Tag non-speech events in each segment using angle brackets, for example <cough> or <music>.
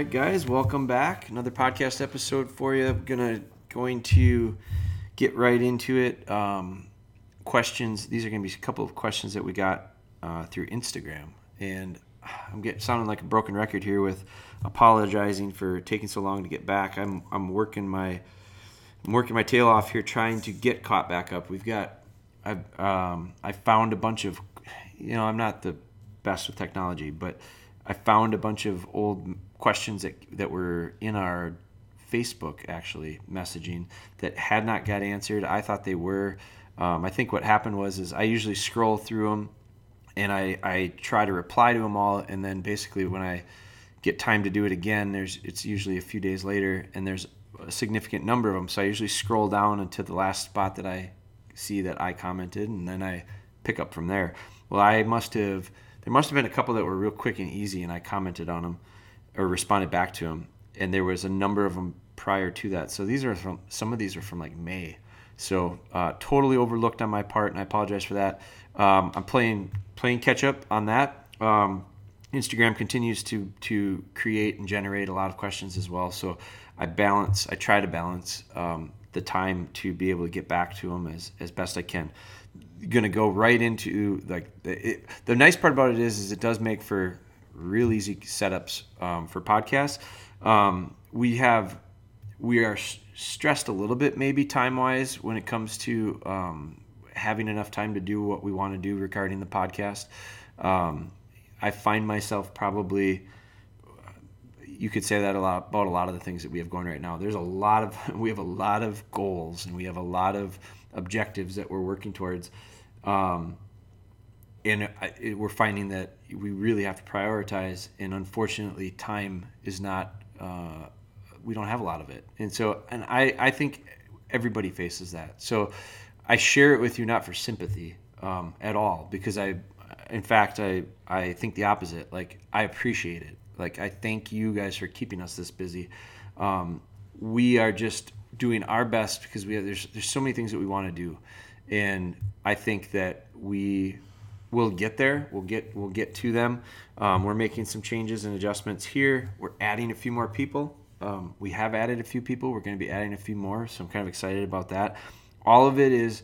Right, guys, welcome back. Another podcast episode for you. I'm gonna going to get right into it. Um, questions. These are gonna be a couple of questions that we got uh, through Instagram, and I'm getting sounding like a broken record here with apologizing for taking so long to get back. I'm I'm working my I'm working my tail off here trying to get caught back up. We've got I've um, I found a bunch of you know I'm not the best with technology, but I found a bunch of old questions that that were in our Facebook actually messaging that had not got answered. I thought they were. Um, I think what happened was is I usually scroll through them and I, I try to reply to them all and then basically when I get time to do it again there's it's usually a few days later and there's a significant number of them so I usually scroll down until the last spot that I see that I commented and then I pick up from there. Well I must have there must have been a couple that were real quick and easy and I commented on them or responded back to them and there was a number of them prior to that. So these are from some of these are from like May. So uh, totally overlooked on my part, and I apologize for that. Um, I'm playing playing catch up on that. Um, Instagram continues to to create and generate a lot of questions as well. So I balance. I try to balance um, the time to be able to get back to them as, as best I can. Going to go right into like it, the nice part about it is is it does make for real easy setups um, for podcasts. Um, we have we are stressed a little bit maybe time wise when it comes to um, having enough time to do what we want to do regarding the podcast. Um, I find myself probably you could say that a lot about a lot of the things that we have going right now. There's a lot of <laughs> we have a lot of goals and we have a lot of objectives that we're working towards. Um, and it, we're finding that we really have to prioritize and unfortunately time is not uh, we don't have a lot of it. And so and I, I think everybody faces that. So i share it with you not for sympathy um, at all because i in fact i i think the opposite. Like i appreciate it. Like i thank you guys for keeping us this busy. Um, we are just doing our best because we have, there's there's so many things that we want to do. And i think that we we'll get there. We'll get we'll get to them. Um, we're making some changes and adjustments here. We're adding a few more people. Um, we have added a few people. We're going to be adding a few more, so I'm kind of excited about that. All of it is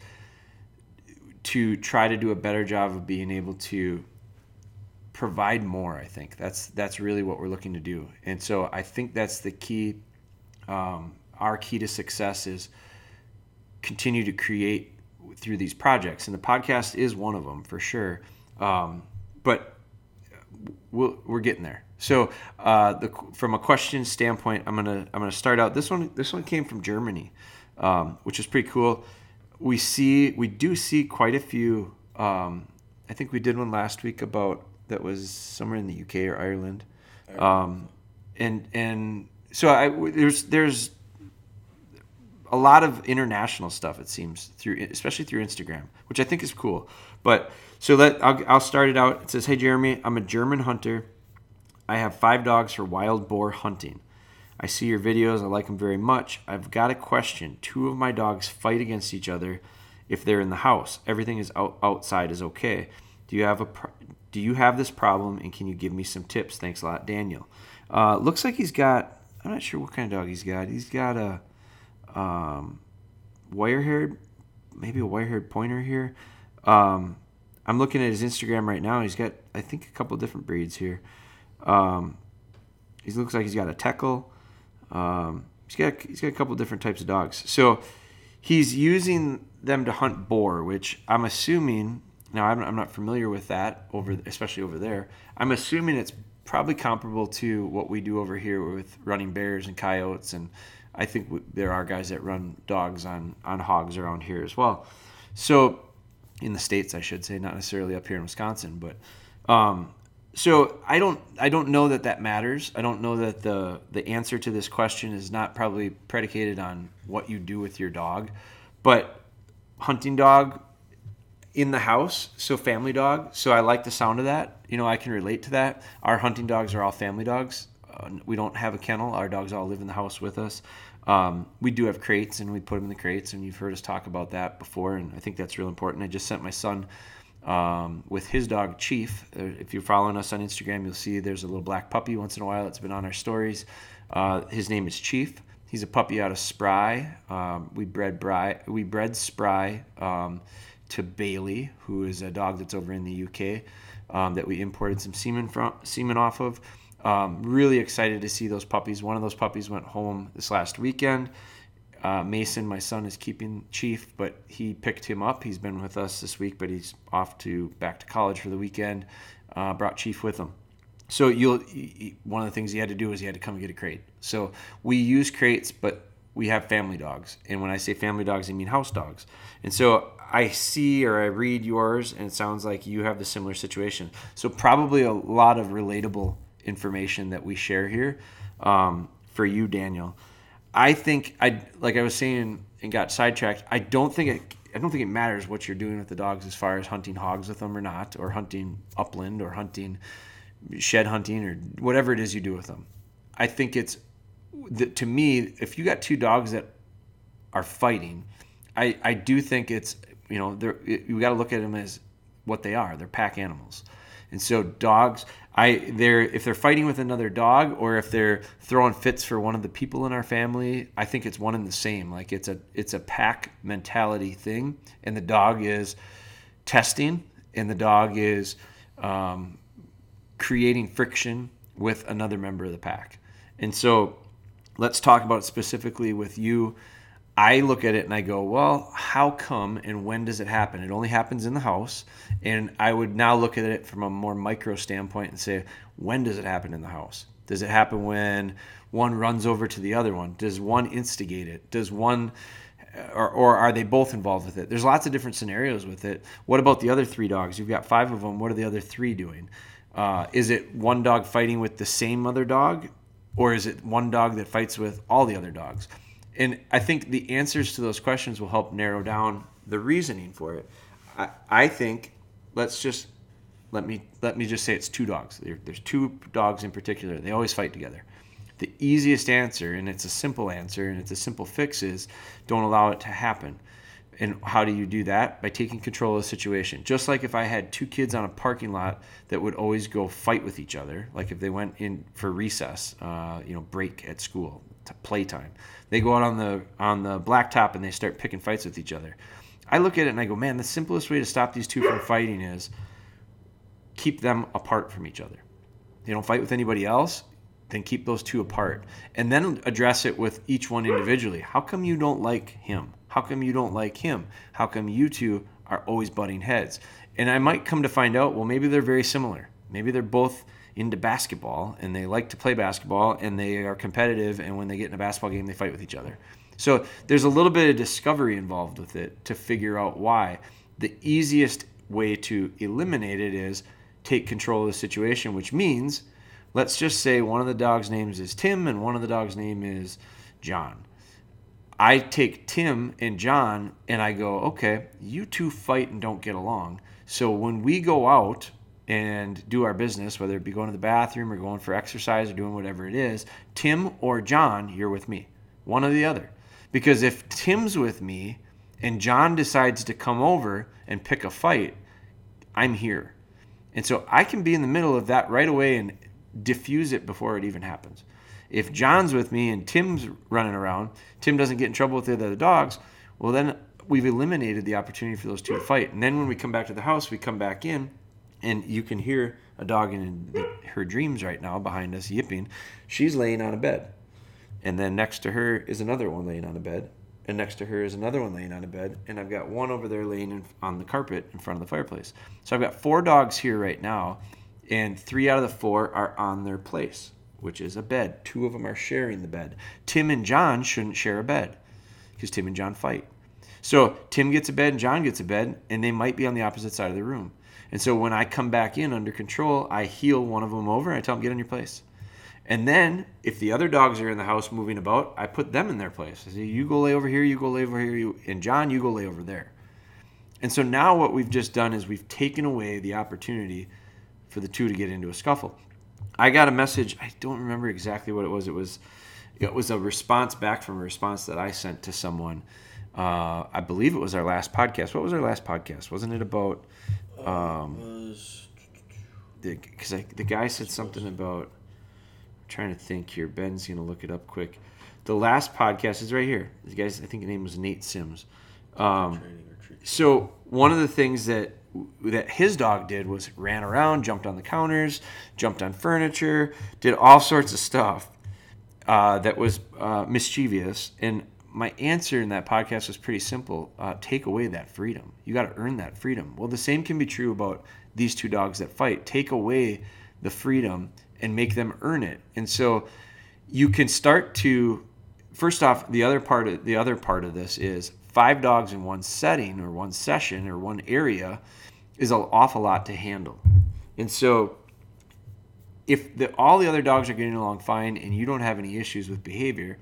to try to do a better job of being able to provide more. I think that's that's really what we're looking to do, and so I think that's the key. Um, our key to success is continue to create through these projects, and the podcast is one of them for sure. Um, but we we are getting there. So, uh, the, from a question standpoint, I'm gonna I'm gonna start out. This one this one came from Germany, um, which is pretty cool. We see we do see quite a few. Um, I think we did one last week about that was somewhere in the UK or Ireland, um, and and so I there's there's a lot of international stuff it seems through especially through instagram which i think is cool. But so let I'll, I'll start it out. It says hey jeremy i'm a german hunter. I have five dogs for wild boar hunting. I see your videos. I like them very much. I've got a question. Two of my dogs fight against each other if they're in the house. Everything is out, outside is okay. Do you have a do you have this problem and can you give me some tips? Thanks a lot daniel. Uh, looks like he's got i'm not sure what kind of dog he's got. He's got a um, wire haired, maybe a wire haired pointer here. Um, I'm looking at his Instagram right now. He's got, I think, a couple different breeds here. Um, he looks like he's got a Teckel. Um, he's got he's got a couple different types of dogs. So he's using them to hunt boar, which I'm assuming. Now I'm, I'm not familiar with that over, especially over there. I'm assuming it's probably comparable to what we do over here with running bears and coyotes and I think there are guys that run dogs on on hogs around here as well. So in the states, I should say, not necessarily up here in Wisconsin, but um, so I don't I don't know that that matters. I don't know that the the answer to this question is not probably predicated on what you do with your dog, but hunting dog in the house, so family dog. So I like the sound of that. You know, I can relate to that. Our hunting dogs are all family dogs. We don't have a kennel. Our dogs all live in the house with us. Um, we do have crates, and we put them in the crates, and you've heard us talk about that before, and I think that's real important. I just sent my son um, with his dog Chief. Uh, if you're following us on Instagram, you'll see there's a little black puppy once in a while that's been on our stories. Uh, his name is Chief. He's a puppy out of Spry. Um, we bred we bred Spry um, to Bailey, who is a dog that's over in the UK um, that we imported some semen from semen off of. Um, really excited to see those puppies. One of those puppies went home this last weekend. Uh, Mason, my son, is keeping Chief, but he picked him up. He's been with us this week, but he's off to back to college for the weekend. Uh, brought Chief with him. So you'll one of the things he had to do is he had to come get a crate. So we use crates, but we have family dogs, and when I say family dogs, I mean house dogs. And so I see or I read yours, and it sounds like you have the similar situation. So probably a lot of relatable information that we share here um, for you, Daniel. I think I like I was saying and got sidetracked. I don't think it. I don't think it matters what you're doing with the dogs as far as hunting hogs with them or not, or hunting upland or hunting shed hunting or whatever it is you do with them. I think it's to me if you got two dogs that are fighting, I I do think it's you know they're you got to look at them as what they are. They're pack animals, and so dogs I they're if they're fighting with another dog or if they're throwing fits for one of the people in our family, I think it's one and the same. Like it's a it's a pack mentality thing, and the dog is testing, and the dog is um, creating friction with another member of the pack. And so, let's talk about specifically with you I look at it and I go, well, how come and when does it happen? It only happens in the house. And I would now look at it from a more micro standpoint and say, when does it happen in the house? Does it happen when one runs over to the other one? Does one instigate it? Does one, or, or are they both involved with it? There's lots of different scenarios with it. What about the other three dogs? You've got five of them. What are the other three doing? Uh, is it one dog fighting with the same other dog? Or is it one dog that fights with all the other dogs? And I think the answers to those questions will help narrow down the reasoning for it. I, I think let's just let me let me just say it's two dogs. There, there's two dogs in particular. They always fight together. The easiest answer, and it's a simple answer, and it's a simple fix, is don't allow it to happen. And how do you do that? By taking control of the situation. Just like if I had two kids on a parking lot that would always go fight with each other, like if they went in for recess, uh, you know, break at school, to playtime. They go out on the on the blacktop and they start picking fights with each other. I look at it and I go, man, the simplest way to stop these two from fighting is keep them apart from each other. They don't fight with anybody else, then keep those two apart. And then address it with each one individually. How come you don't like him? How come you don't like him? How come you two are always butting heads? And I might come to find out, well, maybe they're very similar. Maybe they're both into basketball and they like to play basketball and they are competitive and when they get in a basketball game they fight with each other. So there's a little bit of discovery involved with it to figure out why. The easiest way to eliminate it is take control of the situation, which means let's just say one of the dog's names is Tim and one of the dog's name is John. I take Tim and John and I go, okay, you two fight and don't get along. So when we go out and do our business, whether it be going to the bathroom or going for exercise or doing whatever it is, Tim or John, you're with me, one or the other. Because if Tim's with me and John decides to come over and pick a fight, I'm here. And so I can be in the middle of that right away and diffuse it before it even happens. If John's with me and Tim's running around, Tim doesn't get in trouble with the other dogs, well, then we've eliminated the opportunity for those two to fight. And then when we come back to the house, we come back in and you can hear a dog in her dreams right now behind us yipping. She's laying on a bed. And then next to her is another one laying on a bed. And next to her is another one laying on a bed. And I've got one over there laying in, on the carpet in front of the fireplace. So I've got four dogs here right now. And three out of the four are on their place, which is a bed. Two of them are sharing the bed. Tim and John shouldn't share a bed because Tim and John fight. So Tim gets a bed and John gets a bed, and they might be on the opposite side of the room. And so when I come back in under control, I heel one of them over and I tell them, get in your place. And then if the other dogs are in the house moving about, I put them in their place. I say, you go lay over here, you go lay over here, you, and John, you go lay over there. And so now what we've just done is we've taken away the opportunity for the two to get into a scuffle. I got a message, I don't remember exactly what it was. It was it was a response back from a response that I sent to someone. Uh, I believe it was our last podcast. What was our last podcast? Wasn't it about Um, was because the guy said something about I'm trying to think here. Ben's gonna look it up quick. The last podcast is right here. The guy's i think the name was nate sims. Um, so one of the things that that his dog did was ran around jumped on the counters jumped on furniture did all sorts of stuff uh, that was uh, mischievous. And my answer in that podcast was pretty simple. Uh, take away that freedom. You got to earn that freedom. Well the same can be true about these two dogs that fight. Take away the freedom and make them earn it. And so you can start to first off the other part of the other part of this is five dogs in one setting or one session or one area is an awful lot to handle. And so if the, all the other dogs are getting along fine and you don't have any issues with behavior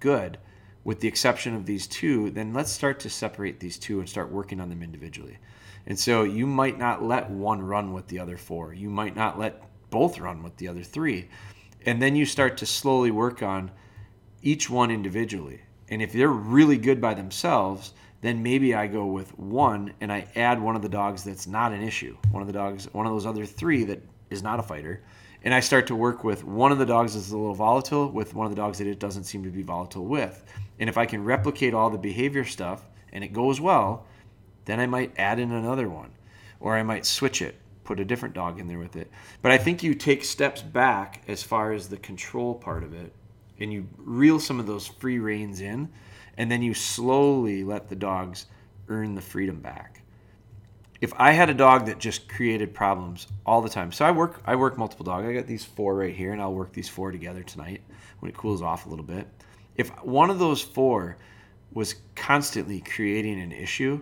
good with the exception of these two then let's start to separate these two and start working on them individually. And so you might not let one run with the other four. You might not let both run with the other three. And then you start to slowly work on each one individually. And if they're really good by themselves then maybe i go with one and i add one of the dogs that's not an issue one of the dogs one of those other three that is not a fighter and I start to work with one of the dogs that's a little volatile with one of the dogs that it doesn't seem to be volatile with. And if I can replicate all the behavior stuff and it goes well, then I might add in another one or I might switch it, put a different dog in there with it. But I think you take steps back as far as the control part of it and you reel some of those free reins in and then you slowly let the dogs earn the freedom back if I had a dog that just created problems all the time, so I work I work multiple dogs. I got these four right here, and I'll work these four together tonight when it cools off a little bit. If one of those four was constantly creating an issue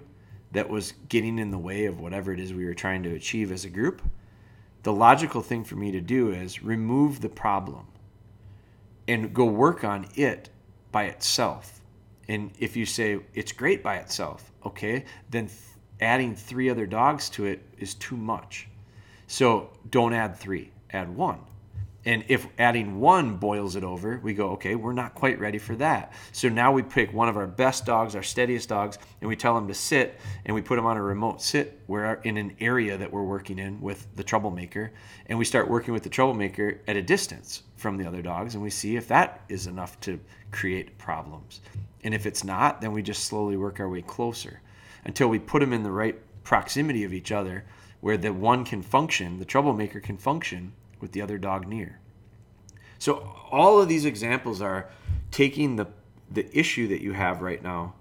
that was getting in the way of whatever it is we were trying to achieve as a group, the logical thing for me to do is remove the problem and go work on it by itself. And if you say it's great by itself, okay, then adding three other dogs to it is too much. So don't add three, add one. And if adding one boils it over, we go, okay, we're not quite ready for that. So now we pick one of our best dogs, our steadiest dogs, and we tell them to sit, and we put them on a remote sit where in an area that we're working in with the troublemaker, and we start working with the troublemaker at a distance from the other dogs, and we see if that is enough to create problems. And if it's not, then we just slowly work our way closer until we put them in the right proximity of each other where the one can function, the troublemaker can function with the other dog near. So all of these examples are taking the the issue that you have right now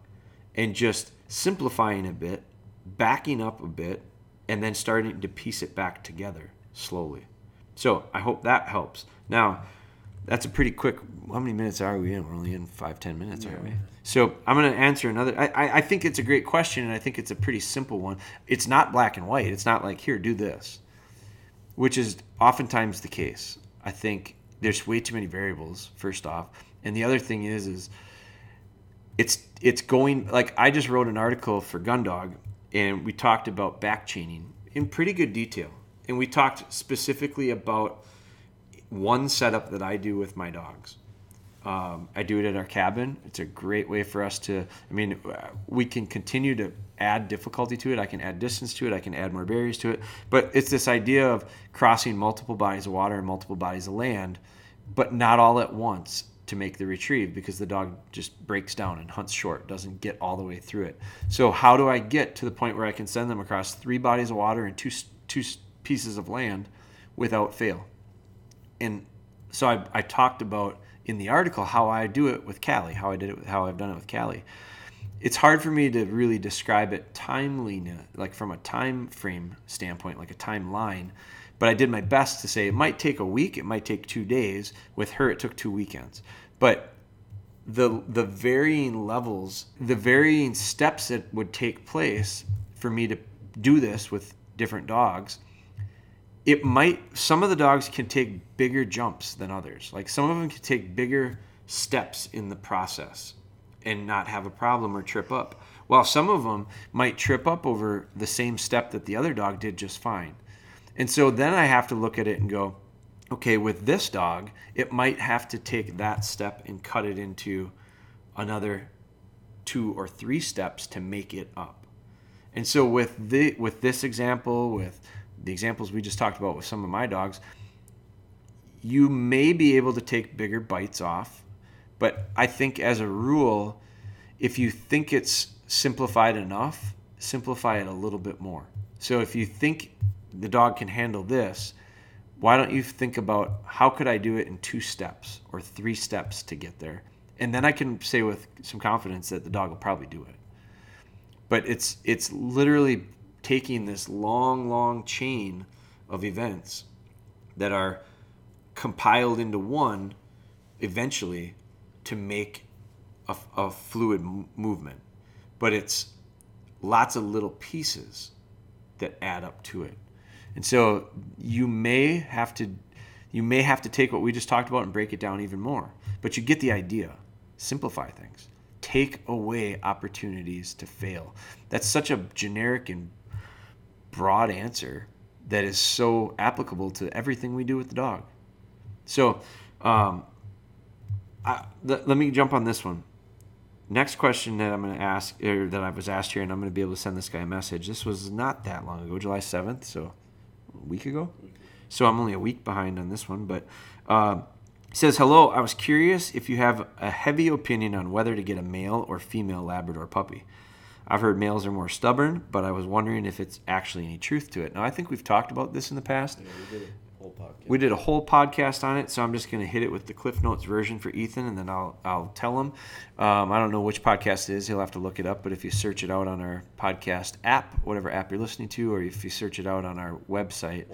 and just simplifying a bit, backing up a bit, and then starting to piece it back together slowly. So I hope that helps. Now, that's a pretty quick. How many minutes are we in? We're only in five, ten minutes, aren't we? So I'm going to answer another. I, I think it's a great question, and I think it's a pretty simple one. It's not black and white. It's not like here, do this, which is oftentimes the case. I think there's way too many variables. First off, and the other thing is, is it's it's going like I just wrote an article for Gundog, and we talked about back chaining in pretty good detail, and we talked specifically about one setup that I do with my dogs. Um, I do it at our cabin. It's a great way for us to. I mean, we can continue to add difficulty to it. I can add distance to it. I can add more barriers to it. But it's this idea of crossing multiple bodies of water and multiple bodies of land, but not all at once to make the retrieve because the dog just breaks down and hunts short, doesn't get all the way through it. So how do I get to the point where I can send them across three bodies of water and two two pieces of land without fail? And so I, I talked about in the article how I do it with Callie, how I did it, how I've done it with Callie. It's hard for me to really describe it timely, like from a time frame standpoint, like a timeline. But I did my best to say it might take a week, it might take two days. With her, it took two weekends. But the the varying levels, the varying steps that would take place for me to do this with different dogs it might some of the dogs can take bigger jumps than others. Like some of them can take bigger steps in the process and not have a problem or trip up while some of them might trip up over the same step that the other dog did just fine. And so then i have to look at it and go okay with this dog it might have to take that step and cut it into another two or three steps to make it up. And so with the with this example, with the examples we just talked about with some of my dogs, you may be able to take bigger bites off, but I think as a rule, if you think it's simplified enough, simplify it a little bit more. So if you think the dog can handle this, why don't you think about how could I do it in two steps or three steps to get there? And then I can say with some confidence that the dog will probably do it. But it's it's literally taking this long, long chain of events that are compiled into one eventually to make a, a fluid movement. But it's lots of little pieces that add up to it. And so you may have to you may have to take what we just talked about and break it down even more. But you get the idea. Simplify things. Take away opportunities to fail. That's such a generic and broad answer that is so applicable to everything we do with the dog. So, um, I, th- let me jump on this one. Next question that I'm going to ask, or that I was asked here, and I'm going to be able to send this guy a message. This was not that long ago, July 7th, so a week ago. So I'm only a week behind on this one, but uh, he says, Hello, I was curious if you have a heavy opinion on whether to get a male or female Labrador puppy. I've heard males are more stubborn, but I was wondering if it's actually any truth to it. Now, I think we've talked about this in the past. Yeah, whole podcast. We did a whole podcast on it, so I'm just going to hit it with the Cliff Notes version for Ethan, and then I'll I'll tell him. Um, I don't know which podcast it is; he'll have to look it up. But if you search it out on our podcast app, whatever app you're listening to, or if you search it out on our website,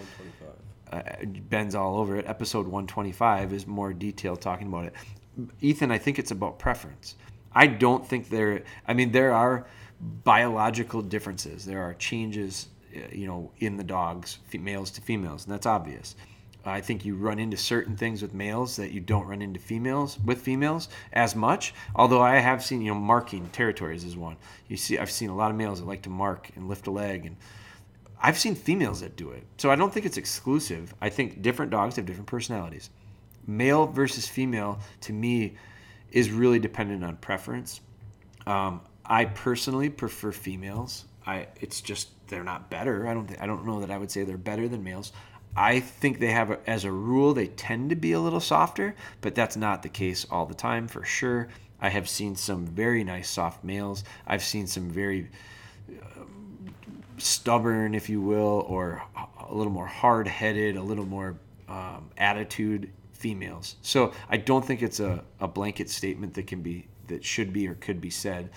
uh, Ben's all over it. Episode 125 is more detailed talking about it. Ethan, I think it's about preference. I don't think there. I mean, there are biological differences. There are changes uh, you know, in the dogs, males to females, and that's obvious. I think you run into certain things with males that you don't run into females with females as much. Although I have seen, you know, marking territories is one. You see, I've seen a lot of males that like to mark and lift a leg, and I've seen females that do it. So I don't think it's exclusive. I think different dogs have different personalities. Male versus female, to me, is really dependent on preference. Um, I personally prefer females. I it's just they're not better. I don't th- I don't know that I would say they're better than males. I think they have, a, as a rule, they tend to be a little softer, but that's not the case all the time for sure. I have seen some very nice soft males. I've seen some very uh, stubborn, if you will, or a little more hard headed, a little more um, attitude females. So I don't think it's a, a blanket statement that can be, that should be or could be said.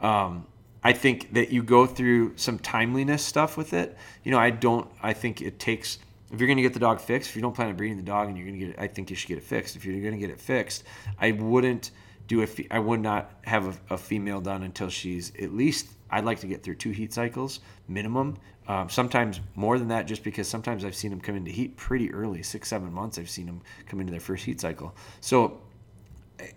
Um, I think that you go through some timeliness stuff with it. You know, I don't. I think it takes. If you're going to get the dog fixed, if you don't plan on breeding the dog and you're going to get it, I think you should get it fixed. If you're going to get it fixed, I wouldn't do a. I would not have a, a, female done until she's at least. I'd like to get through two heat cycles minimum. Um, sometimes more than that, just because sometimes I've seen them come into heat pretty early, six seven months. I've seen them come into their first heat cycle. So,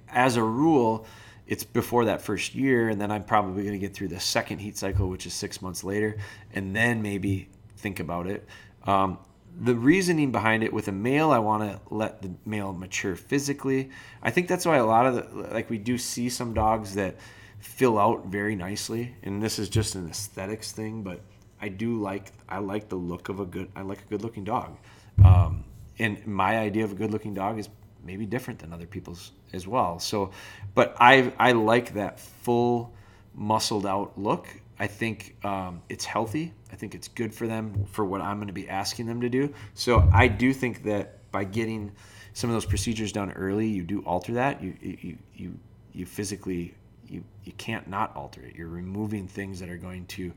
as a rule it's before that first year, and then I'm probably going to get through the second heat cycle, which is six months later, and then maybe think about it. Um, the reasoning behind it with a male, I want to let the male mature physically. I think that's why a lot of the like we do see some dogs that fill out very nicely, and this is just an aesthetics thing, but I do like I like the look of a good I like a good looking dog. Um, and my idea of a good looking dog is maybe different than other people's as well. So, but I I like that full muscled out look. I think um, it's healthy. I think it's good for them for what I'm going to be asking them to do. So I do think that by getting some of those procedures done early, you do alter that. You you you you physically you you can't not alter it. You're removing things that are going to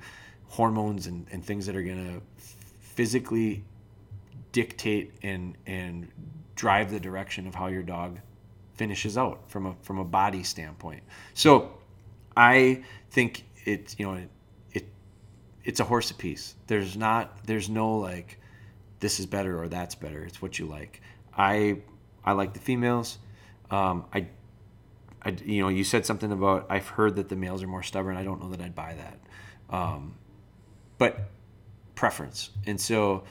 hormones and, and things that are going to physically dictate and and drive the direction of how your dog finishes out from a from a body standpoint. So I think it's you know it, it it's a horse apiece. There's not there's no like this is better or that's better. It's what you like. I I like the females. Um, I I, you know, you said something about I've heard that the males are more stubborn. I don't know that I'd buy that, um, but preference. And so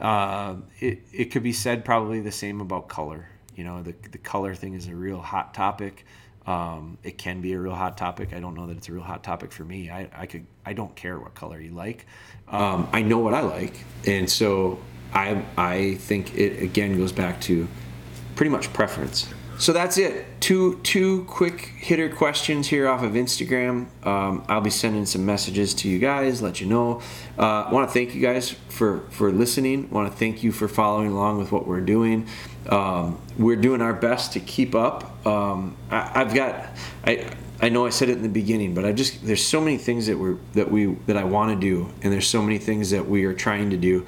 uh, it, it could be said probably the same about color. You know, the, the color thing is a real hot topic. Um, it can be a real hot topic. I don't know that it's a real hot topic for me. I, I could I don't care what color you like. Um, I know what I like, and so I I think it again goes back to pretty much preference. So that's it. Two two quick hitter questions here off of Instagram. Um, I'll be sending some messages to you guys, let you know. Uh, Want to thank you guys for for listening. Want to thank you for following along with what we're doing. Um, we're doing our best to keep up. Um, I, I've got I. I know I said it in the beginning, but I just there's so many things that we're that we that I want to do, and there's so many things that we are trying to do,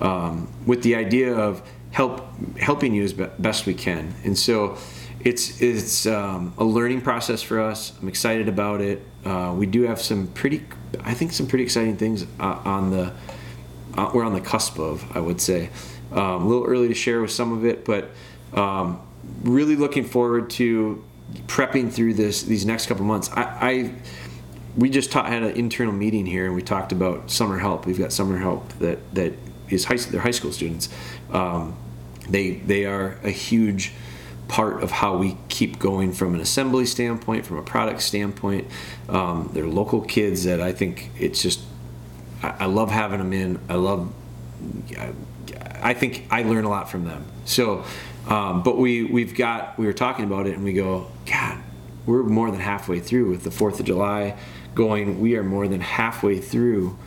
um, with the idea of help helping you as best we can. And so it's it's um, a learning process for us. I'm excited about it. Uh, we do have some pretty, I think, some pretty exciting things uh, on the uh, we're on the cusp of. I would say um, a little early to share with some of it, but um, really looking forward to prepping through this these next couple months. I, I we just taught, had an internal meeting here and we talked about summer help. We've got summer help that that is high they're high school students. Um, they they are a huge part of how we keep going from an assembly standpoint, from a product standpoint. Um, they're local kids that I think it's just I, I love having them in. I love. I, I think I learn a lot from them. So, um, but we we've got we were talking about it and we go, God, we're more than halfway through with the Fourth of July going. We are more than halfway through.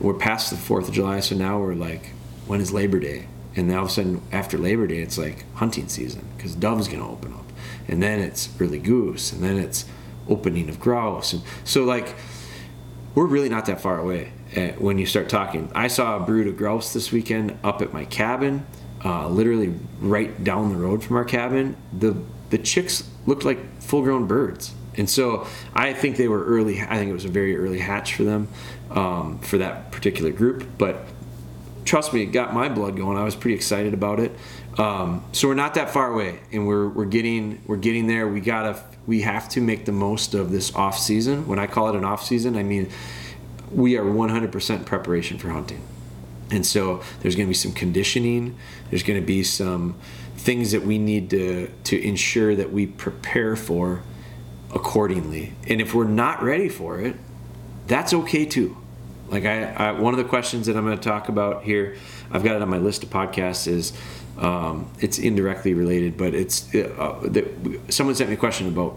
We're past the Fourth of July, so now we're like, when is Labor Day? And then all of a sudden, after Labor Day, it's like hunting season because dove's going to open up, and then it's early goose, and then it's opening of grouse, and so like we're really not that far away eh, when you start talking. I saw a brood of grouse this weekend up at my cabin, uh, literally right down the road from our cabin. The the chicks looked like full grown birds. And so I think they were early. I think it was a very early hatch for them, um, for that particular group. But trust me, it got my blood going. I was pretty excited about it. Um, so we're not that far away, and we're, we're getting we're getting there. We gotta we have to make the most of this off season. When I call it an off season, I mean we are 100% preparation for hunting. And so there's going to be some conditioning. There's going to be some things that we need to to ensure that we prepare for accordingly. And if we're not ready for it, that's okay too. Like I, I one of the questions that I'm going to talk about here, I've got it on my list of podcasts is um, it's indirectly related, but it's uh, the, someone sent me a question about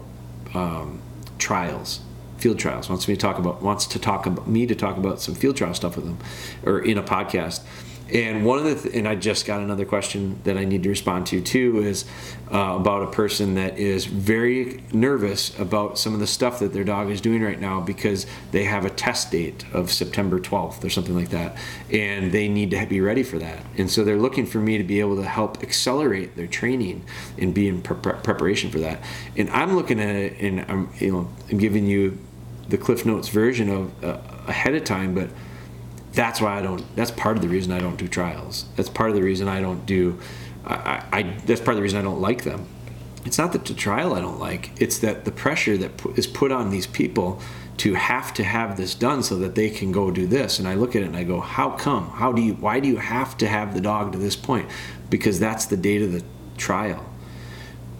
um, trials, field trials. Wants me to talk about wants to talk about me to talk about some field trial stuff with them, or in a podcast. And one of the th- and I just got another question that I need to respond to too is uh, about a person that is very nervous about some of the stuff that their dog is doing right now because they have a test date of September 12th or something like that, and they need to be ready for that. And so they're looking for me to be able to help accelerate their training and be in pre- preparation for that. And I'm looking at it and I'm you know I'm giving you the Cliff Notes version of uh, ahead of time, but that's why I don't. That's part of the reason I don't do trials. That's part of the reason I don't do. I, I that's part of the reason I don't like them. It's not that the trial I don't like. It's that the pressure that is put on these people to have to have this done so that they can go do this. And I look at it and I go, how come? How do you? Why do you have to have the dog to this point? Because that's the date of the trial.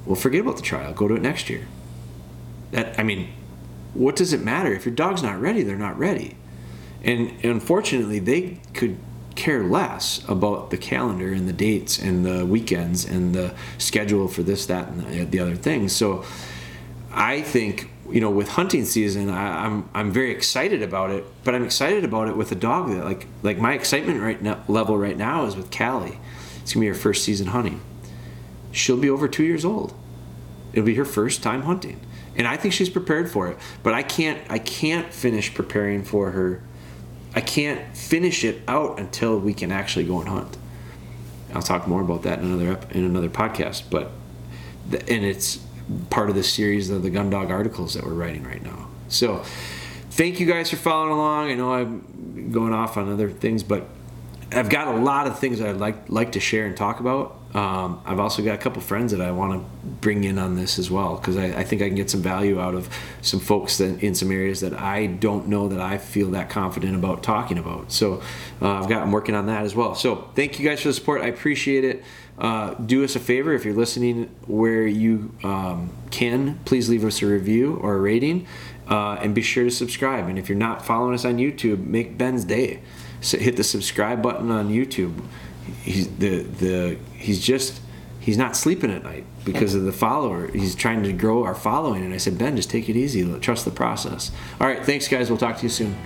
Well, forget about the trial. Go to it next year. That I mean, what does it matter if your dog's not ready? They're not ready and unfortunately they could care less about the calendar and the dates and the weekends and the schedule for this that and the other things so i think you know with hunting season I, am I'm, I'm very excited about it but i'm excited about it with a dog that like like my excitement right now level right now is with callie. It's gonna be her first season hunting. She'll be over two years old. It'll be her first time hunting. And i think she's prepared for it but i can't i can't finish preparing for her I can't finish it out until we can actually go and hunt. I'll talk more about that in another in another podcast, but the, and it's part of the series of the gun dog articles that we're writing right now. So, thank you guys for following along. I know I'm going off on other things, but I've got a lot of things that I'd like like to share and talk about. Um, I've also got a couple friends that I want to bring in on this as well because I, I, think I can get some value out of some folks that, in some areas that I don't know that I feel that confident about talking about. So uh, I've got I'm working on that as well. So thank you guys for the support. I appreciate it. Uh, do us a favor if you're listening where you um, can, please leave us a review or a rating, uh, and be sure to subscribe. And if you're not following us on YouTube, make Ben's day. So hit the subscribe button on YouTube. He's the the he's just he's not sleeping at night because of the follower. He's trying to grow our following, and I said, Ben, just take it easy. Trust the process. All right, thanks, guys. We'll talk to you soon.